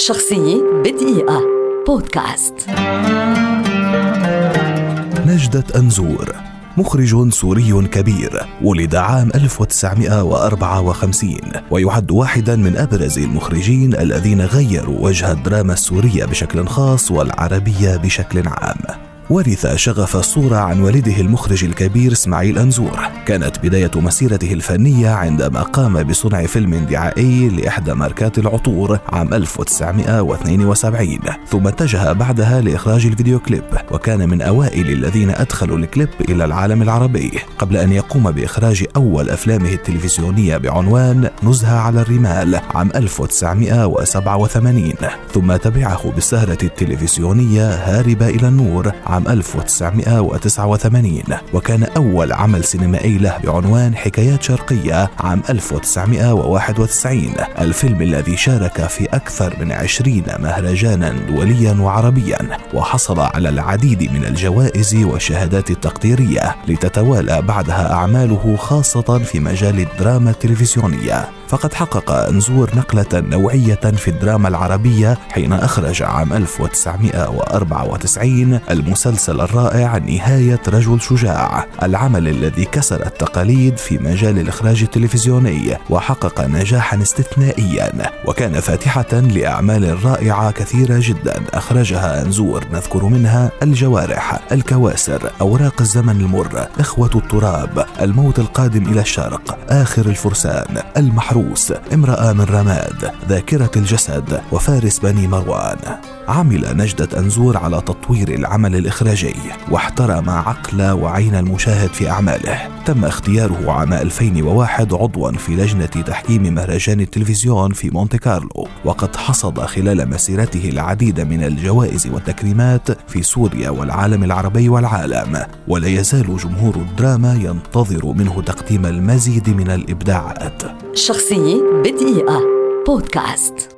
شخصية بدقيقة. بودكاست. نجدة أنزور مخرج سوري كبير ولد عام 1954 ويعد واحدا من أبرز المخرجين الذين غيروا وجه الدراما السورية بشكل خاص والعربية بشكل عام. ورث شغف الصورة عن والده المخرج الكبير إسماعيل أنزور. كانت بداية مسيرته الفنية عندما قام بصنع فيلم دعائي لإحدى ماركات العطور عام 1972 ثم اتجه بعدها لإخراج الفيديو كليب وكان من أوائل الذين أدخلوا الكليب إلى العالم العربي. قبل أن يقوم بإخراج أول أفلامه التلفزيونية بعنوان نزهة على الرمال عام 1987 ثم تبعه بالسهرة التلفزيونية هاربة إلى النور عام عام 1989 وكان أول عمل سينمائي له بعنوان حكايات شرقية عام 1991 الفيلم الذي شارك في أكثر من عشرين مهرجانا دوليا وعربيا وحصل على العديد من الجوائز والشهادات التقديرية لتتوالى بعدها أعماله خاصة في مجال الدراما التلفزيونية. فقد حقق أنزور نقلة نوعية في الدراما العربية حين أخرج عام 1994 المسلسل الرائع نهاية رجل شجاع. العمل الذي كسر التقاليد في مجال الإخراج التلفزيوني وحقق نجاحا استثنائيا وكان فاتحة لأعمال رائعة كثيرة جدا أخرجها أنزور نذكر منها الجوارح الكواسر أوراق الزمن المر إخوة التراب الموت القادم إلى الشرق آخر الفرسان المحروم العروس امرأة من رماد ذاكرة الجسد وفارس بني مروان. عمل نجدة أنزور على تطوير العمل الإخراجي واحترم عقل وعين المشاهد في أعماله. تم اختياره عام 2001 عضوا في لجنة تحكيم مهرجان التلفزيون في مونte كارلو وقد حصد خلال مسيرته العديد من الجوائز والتكريمات في سوريا والعالم العربي والعالم. ولا يزال جمهور الدراما ينتظر منه تقديم المزيد من الإبداعات. شخصية بدقيقة. بودكاست.